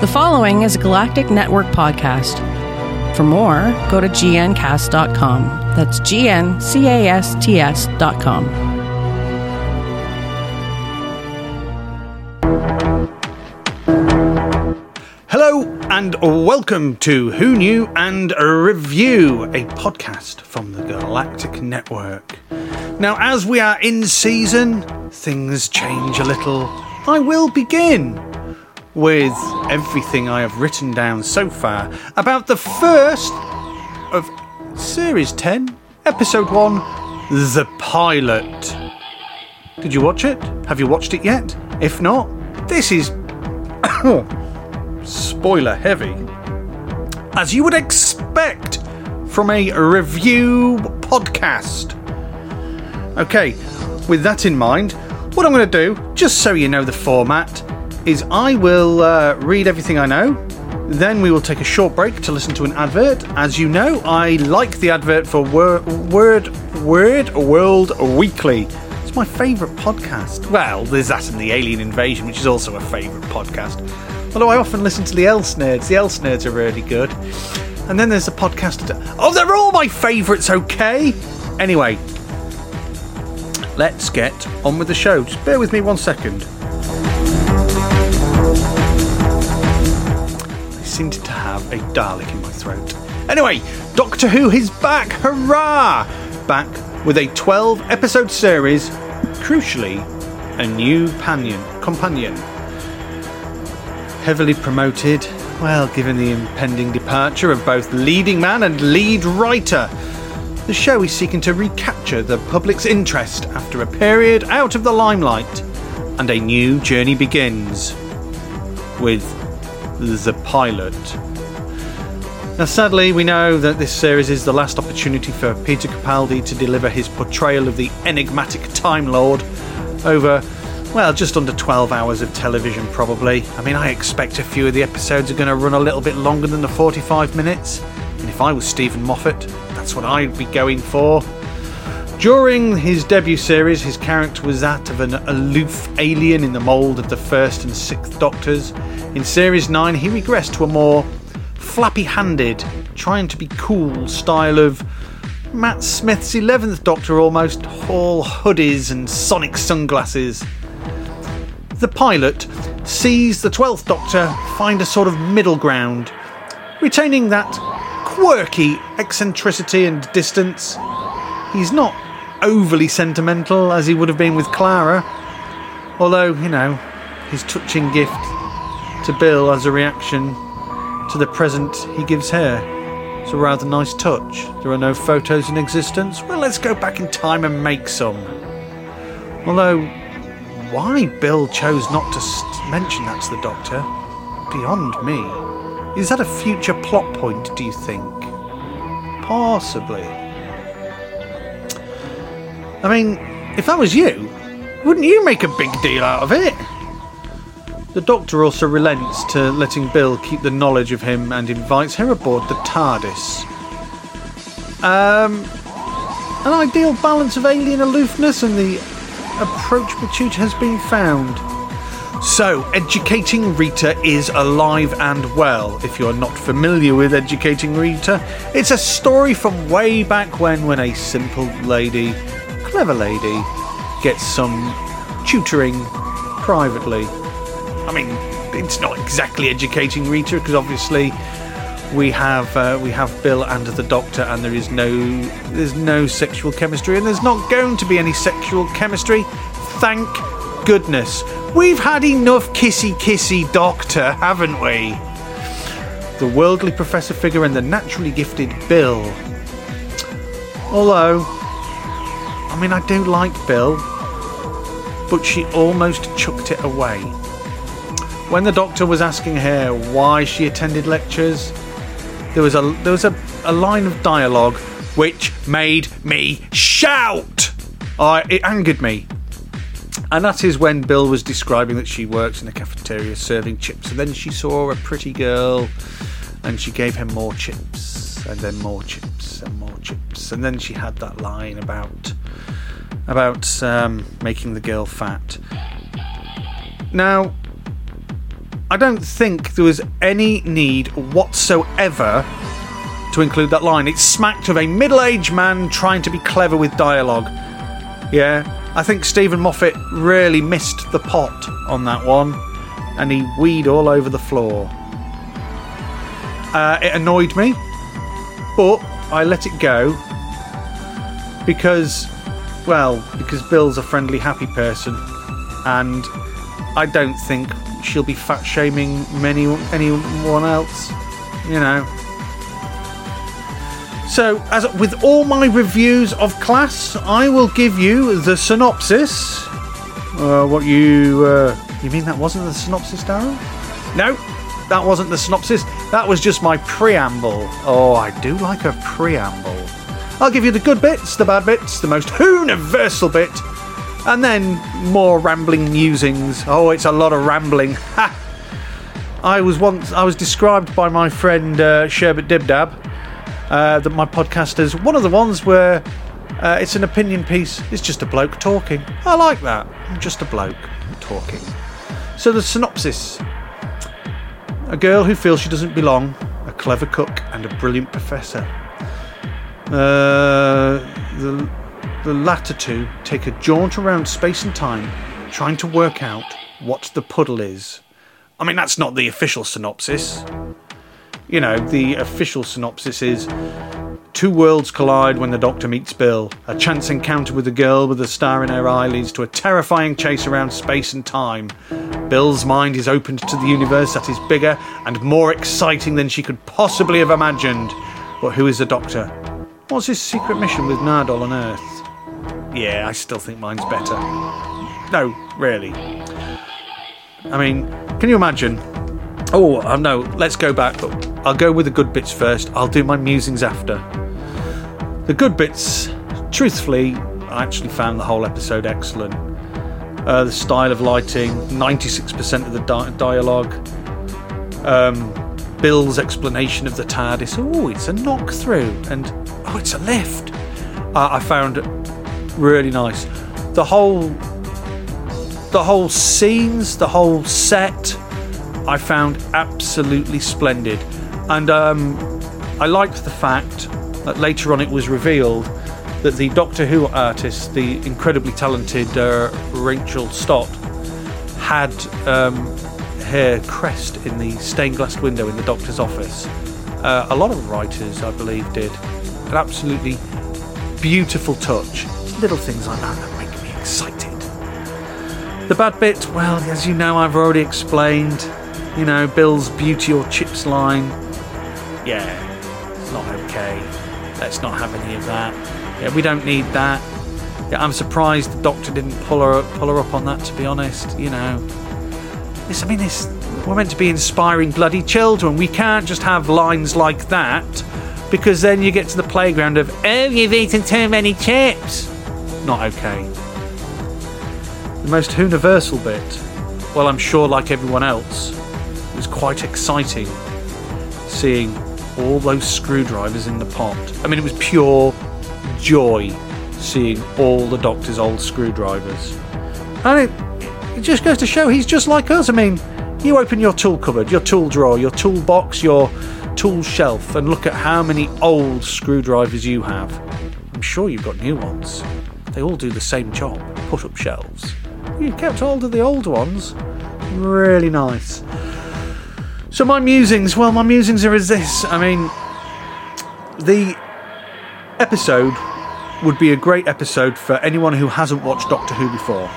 The following is a Galactic Network podcast. For more, go to gncast.com. That's G-N-C-A-S-T-S.com. Hello and welcome to Who Knew and Review, a podcast from the Galactic Network. Now, as we are in season, things change a little. I will begin with everything I have written down so far about the first of Series 10, Episode 1 The Pilot. Did you watch it? Have you watched it yet? If not, this is spoiler heavy. As you would expect from a review podcast. Okay, with that in mind, what I'm going to do, just so you know the format, is I will uh, read everything I know. Then we will take a short break to listen to an advert. As you know, I like the advert for Word Word Word World Weekly. It's my favourite podcast. Well, there's that and the Alien Invasion, which is also a favourite podcast. Although I often listen to the Else Nerds. The Else Nerds are really good. And then there's the podcast. Oh, they're all my favourites. Okay. Anyway, let's get on with the show. Just bear with me one second. I seem to have a Dalek in my throat. Anyway, Doctor Who is back! Hurrah! Back with a 12 episode series, crucially, a new panion, companion. Heavily promoted, well, given the impending departure of both leading man and lead writer. The show is seeking to recapture the public's interest after a period out of the limelight, and a new journey begins with the pilot. Now, sadly, we know that this series is the last opportunity for Peter Capaldi to deliver his portrayal of the enigmatic Time Lord over, well, just under 12 hours of television, probably. I mean, I expect a few of the episodes are going to run a little bit longer than the 45 minutes. And if I was Steven Moffat, that's what I'd be going for. During his debut series, his character was that of an aloof alien in the mould of the first and sixth Doctors. In Series 9, he regressed to a more flappy handed, trying to be cool style of Matt Smith's 11th Doctor almost, all hoodies and sonic sunglasses. The pilot sees the 12th Doctor find a sort of middle ground, retaining that quirky eccentricity and distance. He's not overly sentimental as he would have been with Clara, although, you know, his touching gift to Bill as a reaction to the present he gives her. It's a rather nice touch. There are no photos in existence. Well, let's go back in time and make some. Although, why Bill chose not to st- mention that to the Doctor, beyond me. Is that a future plot point, do you think? Possibly. I mean, if that was you, wouldn't you make a big deal out of it? The Doctor also relents to letting Bill keep the knowledge of him and invites her aboard the TARDIS. Um, an ideal balance of alien aloofness and the approachable tutor has been found. So, Educating Rita is alive and well. If you're not familiar with Educating Rita, it's a story from way back when, when a simple lady, clever lady, gets some tutoring privately. I mean, it's not exactly educating Rita because obviously we have uh, we have Bill and the Doctor, and there is no there's no sexual chemistry, and there's not going to be any sexual chemistry. Thank goodness. We've had enough kissy kissy Doctor, haven't we? The worldly professor figure and the naturally gifted Bill. Although, I mean, I do like Bill, but she almost chucked it away. When the doctor was asking her why she attended lectures, there was a there was a, a line of dialogue which made me shout. I it angered me. And that is when Bill was describing that she works in a cafeteria serving chips, and then she saw a pretty girl, and she gave him more chips, and then more chips, and more chips, and then she had that line about about um, making the girl fat. Now, I don't think there was any need whatsoever to include that line. It smacked of a middle aged man trying to be clever with dialogue. Yeah, I think Steven Moffat really missed the pot on that one, and he weed all over the floor. Uh, it annoyed me, but I let it go because, well, because Bill's a friendly, happy person, and I don't think she'll be fat shaming many anyone else. You know. So, as with all my reviews of Class, I will give you the synopsis. Uh, what you uh, you mean that wasn't the synopsis, Darren? No, that wasn't the synopsis. That was just my preamble. Oh, I do like a preamble. I'll give you the good bits, the bad bits, the most universal bit, and then more rambling musings. Oh, it's a lot of rambling. Ha! I was once I was described by my friend uh, Sherbet Dibdab uh, that my podcast is one of the ones where uh, it's an opinion piece. It's just a bloke talking. I like that. I'm just a bloke talking. So the synopsis: a girl who feels she doesn't belong, a clever cook, and a brilliant professor. Uh, the the latter two take a jaunt around space and time, trying to work out what the puddle is. I mean, that's not the official synopsis. You know, the official synopsis is Two worlds collide when the Doctor meets Bill. A chance encounter with a girl with a star in her eye leads to a terrifying chase around space and time. Bill's mind is opened to the universe that is bigger and more exciting than she could possibly have imagined. But who is the Doctor? What's his secret mission with Nardole on Earth? Yeah, I still think mine's better. No, really. I mean, can you imagine? Oh, uh, no, let's go back. I'll go with the good bits first. I'll do my musings after. The good bits, truthfully, I actually found the whole episode excellent. Uh, the style of lighting, 96% of the di- dialogue, um, Bill's explanation of the TARDIS. Oh, it's a knock through, and oh, it's a lift. Uh, I found it really nice. The whole, the whole scenes, the whole set, I found absolutely splendid. And um, I liked the fact that later on it was revealed that the Doctor Who artist, the incredibly talented uh, Rachael Stott, had um, her crest in the stained glass window in the Doctor's office. Uh, a lot of writers, I believe, did. An absolutely beautiful touch. Little things like that that make me excited. The bad bit, well, as you know, I've already explained. You know, Bill's beauty or chips line yeah, it's not okay. Let's not have any of that. Yeah, we don't need that. Yeah, I'm surprised the doctor didn't pull her up, pull her up on that. To be honest, you know, this. I mean, this. We're meant to be inspiring bloody children. We can't just have lines like that because then you get to the playground of oh, you've eaten too many chips. Not okay. The most universal bit. Well, I'm sure, like everyone else, it was quite exciting seeing all those screwdrivers in the pot. I mean, it was pure joy seeing all the Doctor's old screwdrivers. And it, it just goes to show he's just like us. I mean, you open your tool cupboard, your tool drawer, your toolbox, your tool shelf, and look at how many old screwdrivers you have. I'm sure you've got new ones. They all do the same job put up shelves. You kept hold of the old ones. Really nice. So my musings, well, my musings are as this. I mean, the episode would be a great episode for anyone who hasn't watched Doctor Who before,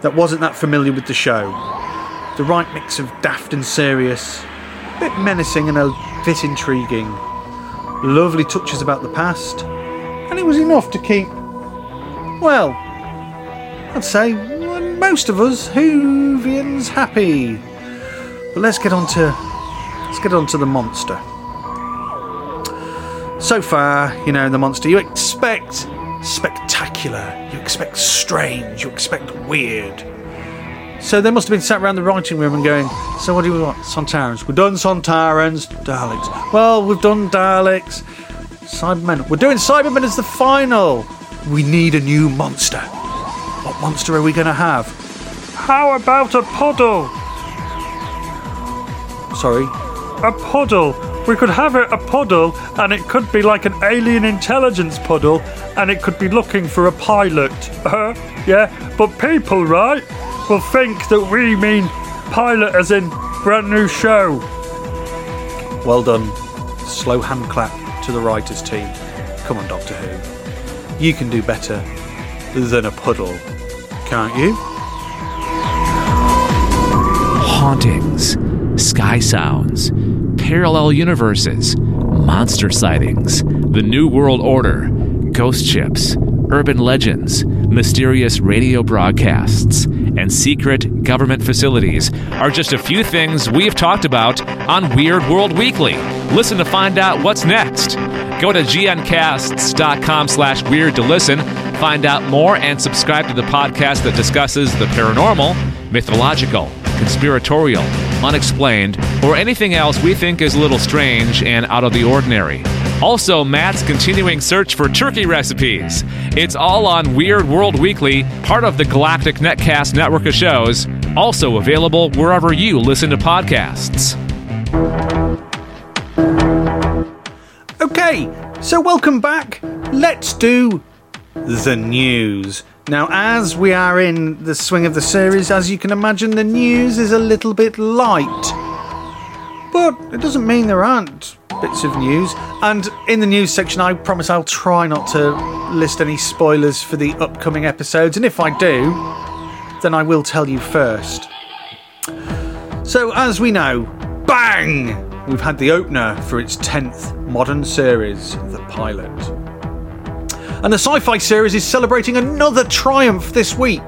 that wasn't that familiar with the show. The right mix of daft and serious, a bit menacing and a bit intriguing. Lovely touches about the past, and it was enough to keep, well, I'd say most of us Whovians happy. But let's get on to let's get on to the monster. So far, you know, the monster you expect spectacular, you expect strange, you expect weird. So they must have been sat around the writing room and going, So what do we want? Sontarans. We've done Sontarans, Daleks. Well, we've done Daleks. Cybermen. We're doing Cybermen as the final. We need a new monster. What monster are we going to have? How about a puddle? Sorry. A puddle. We could have it a puddle, and it could be like an alien intelligence puddle, and it could be looking for a pilot. Uh, yeah, but people, right, will think that we mean pilot as in brand new show. Well done. Slow hand clap to the writers' team. Come on, Doctor Who. You can do better than a puddle, can't you? hauntings, sky sounds, parallel universes, monster sightings, the New World Order, ghost ships, urban legends, mysterious radio broadcasts, and secret government facilities are just a few things we've talked about on Weird World Weekly. Listen to find out what's next. Go to gncasts.com slash weird to listen, find out more, and subscribe to the podcast that discusses the paranormal, mythological, conspiratorial, unexplained, or anything else we think is a little strange and out of the ordinary. Also, Matt's continuing search for turkey recipes. It's all on Weird World Weekly, part of the Galactic Netcast network of shows, also available wherever you listen to podcasts. Okay, so welcome back. Let's do the news. Now, as we are in the swing of the series, as you can imagine, the news is a little bit light. But it doesn't mean there aren't bits of news. And in the news section, I promise I'll try not to list any spoilers for the upcoming episodes. And if I do, then I will tell you first. So, as we know, bang! We've had the opener for its 10th modern series, The Pilot. And the sci fi series is celebrating another triumph this week.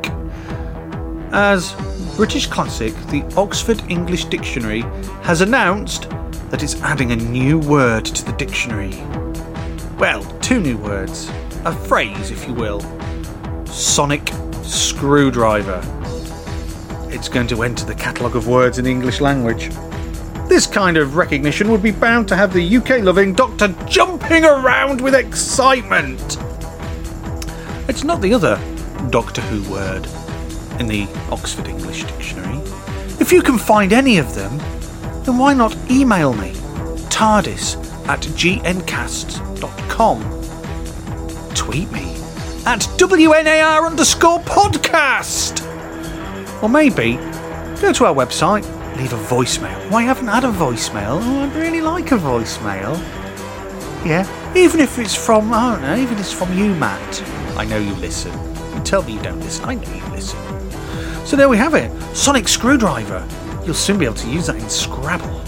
As British Classic, the Oxford English Dictionary, has announced that it's adding a new word to the dictionary. Well, two new words. A phrase, if you will. Sonic screwdriver. It's going to enter the catalogue of words in the English language. This kind of recognition would be bound to have the UK loving Doctor jumping around with excitement. It's not the other Doctor Who word in the Oxford English Dictionary. If you can find any of them, then why not email me? TARDIS at gncasts.com. Tweet me at WNAR underscore podcast. Or maybe go to our website, leave a voicemail. Why haven't had a voicemail? Oh, I'd really like a voicemail. Yeah, even if it's from, I don't know, even if it's from you, Matt. I know you listen. You tell me you don't listen. I know you listen. So there we have it. Sonic Screwdriver. You'll soon be able to use that in Scrabble.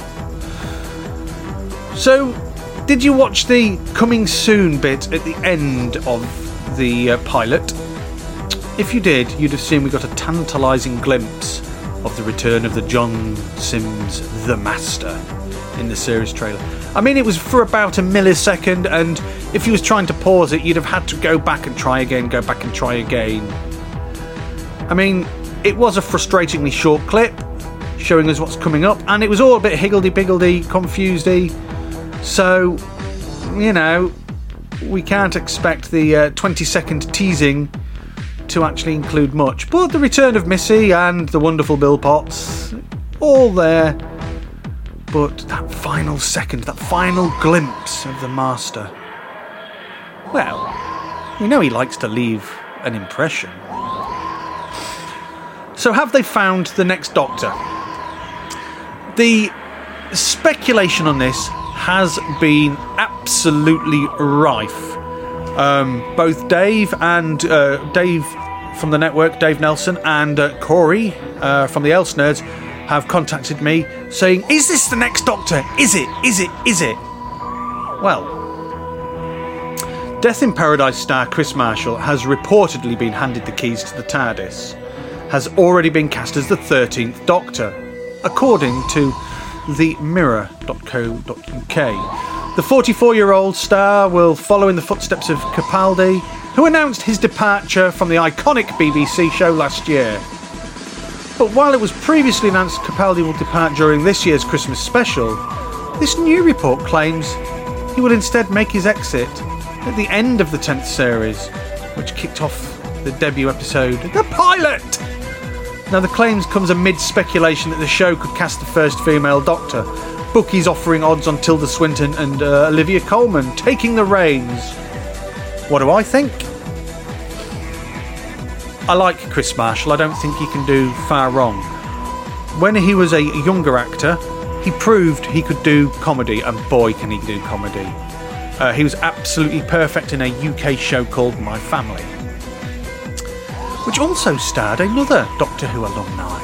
So, did you watch the coming soon bit at the end of the uh, pilot? If you did, you'd have seen we got a tantalising glimpse of the return of the John Simm's The Master in the series trailer. I mean, it was for about a millisecond, and if you was trying to pause it, you'd have had to go back and try again, go back and try again. I mean, it was a frustratingly short clip showing us what's coming up, and it was all a bit higgledy-piggledy, confusedy. So, you know, we can't expect the uh, 20 second teasing to actually include much. But the return of Missy and the wonderful Bill Potts, all there. But that final second, that final glimpse of the Master. Well, we know he likes to leave an impression. So, have they found the next Doctor? The speculation on this has been absolutely rife. Um, both Dave and uh, Dave from the network, Dave Nelson, and uh, Corey uh, from the Else Nerds have contacted me saying, Is this the next Doctor? Is it? Is it? Is it? Well, Death in Paradise star Kris Marshall has reportedly been handed the keys to the TARDIS, has already been cast as the 13th Doctor, according to themirror.co.uk. The 44 year old star will follow in the footsteps of Capaldi, who announced his departure from the iconic BBC show last year. But while it was previously announced Capaldi will depart during this year's Christmas special, this new report claims he will instead make his exit at the end of the 10th series, which kicked off the debut episode, The Pilot! Now, the claims comes amid speculation that the show could cast the first female Doctor. Bookies offering odds on Tilda Swinton and uh, Olivia Colman taking the reins. What do I think? I like Kris Marshall. I don't think he can do far wrong. When he was a younger actor, he proved he could do comedy, and boy, can he do comedy. Uh, he was absolutely perfect in a UK show called My Family, which also starred another Doctor Who alumni,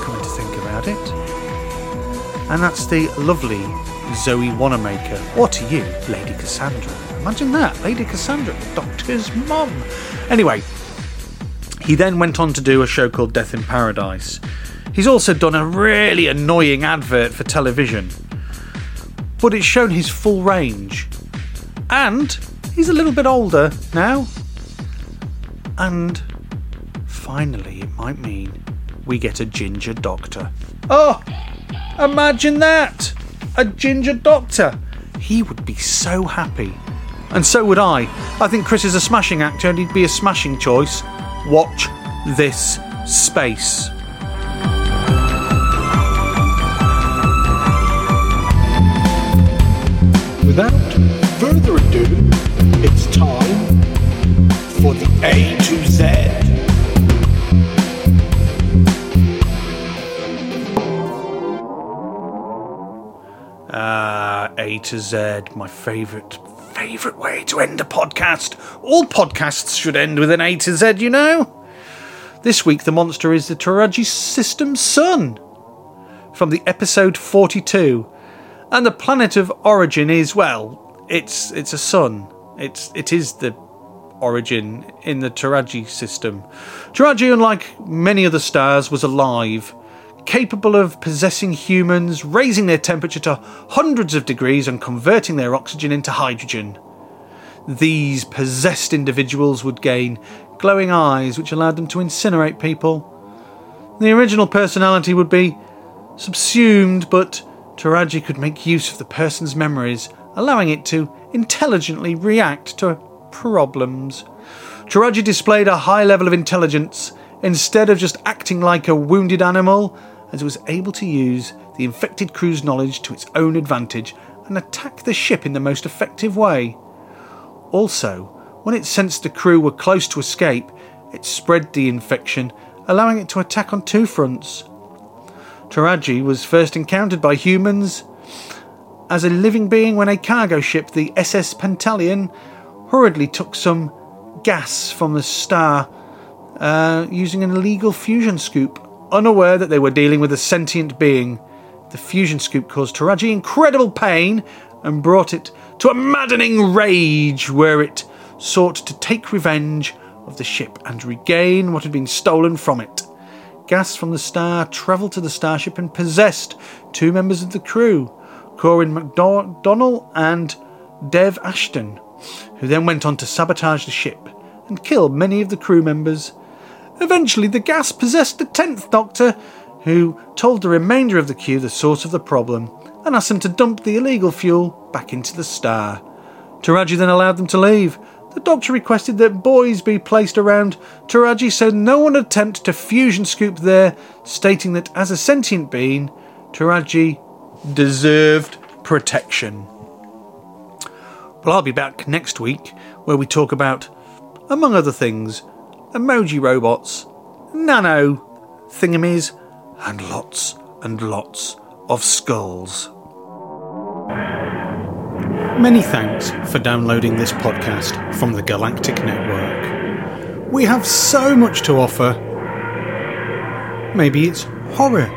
coming to think about it. And that's the lovely Zoe Wanamaker. Or to you, Lady Cassandra. Imagine that, Lady Cassandra, Doctor's mum. Anyway, he then went on to do a show called Death in Paradise. He's also done a really annoying advert for television, but it's shown his full range. And he's a little bit older now. And finally, it might mean we get a ginger doctor. Oh, imagine that! A ginger doctor! He would be so happy. And so would I. I think Kris is a smashing actor and he'd be a smashing choice. Watch this space. Without further ado, it's time for the A to Z. Uh, A to Z, my favourite, favourite way to end a podcast. All podcasts should end with an A to Z, you know? This week, the monster is the Torajii System Sun from the episode 42. And the planet of origin is, well, it's it's a sun. It's it is the origin in the Torajii system. Torajii, unlike many other stars, was alive, capable of possessing humans, raising their temperature to hundreds of degrees and converting their oxygen into hydrogen. These possessed individuals would gain glowing eyes, which allowed them to incinerate people. The original personality would be subsumed, but Torajii could make use of the person's memories, allowing it to intelligently react to problems. Torajii displayed a high level of intelligence instead of just acting like a wounded animal, as it was able to use the infected crew's knowledge to its own advantage and attack the ship in the most effective way. Also, when it sensed the crew were close to escape, it spread the infection, allowing it to attack on two fronts. Torajii was first encountered by humans as a living being when a cargo ship, the SS Pentallian, hurriedly took some gas from the star uh, using an illegal fusion scoop, unaware that they were dealing with a sentient being. The fusion scoop caused Torajii incredible pain and brought it to a maddening rage where it sought to take revenge of the ship and regain what had been stolen from it. Gas from the star travelled to the starship and possessed two members of the crew, Korwin McDonnell and Dev Ashton, who then went on to sabotage the ship and kill many of the crew members. Eventually, the gas possessed the tenth Doctor, who told the remainder of the crew the source of the problem and asked them to dump the illegal fuel back into the star. Torajii then allowed them to leave. The Doctor requested that buoys be placed around Torajii so no one attempt to fusion scoop there, stating that as a sentient being, Torajii deserved protection. Well, I'll be back next week where we talk about, among other things, emoji robots, nano thingamies, and lots and lots of skulls. Many thanks for downloading this podcast from the Galactic Network. We have so much to offer. Maybe it's horror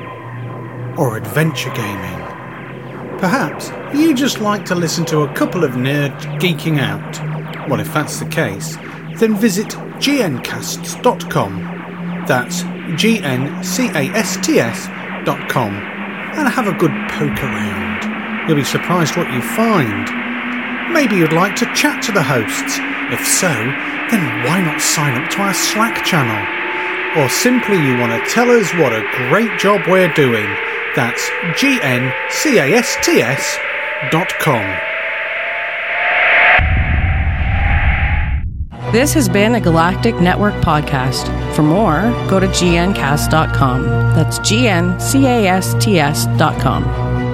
or adventure gaming. Perhaps you just like to listen to a couple of nerds geeking out. Well, if that's the case, then visit gncasts.com. That's G N C A S T S.com and have a good poke around. You'll be surprised what you find. Maybe you'd like to chat to the hosts. If so, then why not sign up to our Slack channel? Or simply you want to tell us what a great job we're doing. That's gncasts.com. This has been a Galactic Network podcast. For more, go to gncast.com. That's G N C A S T S.com.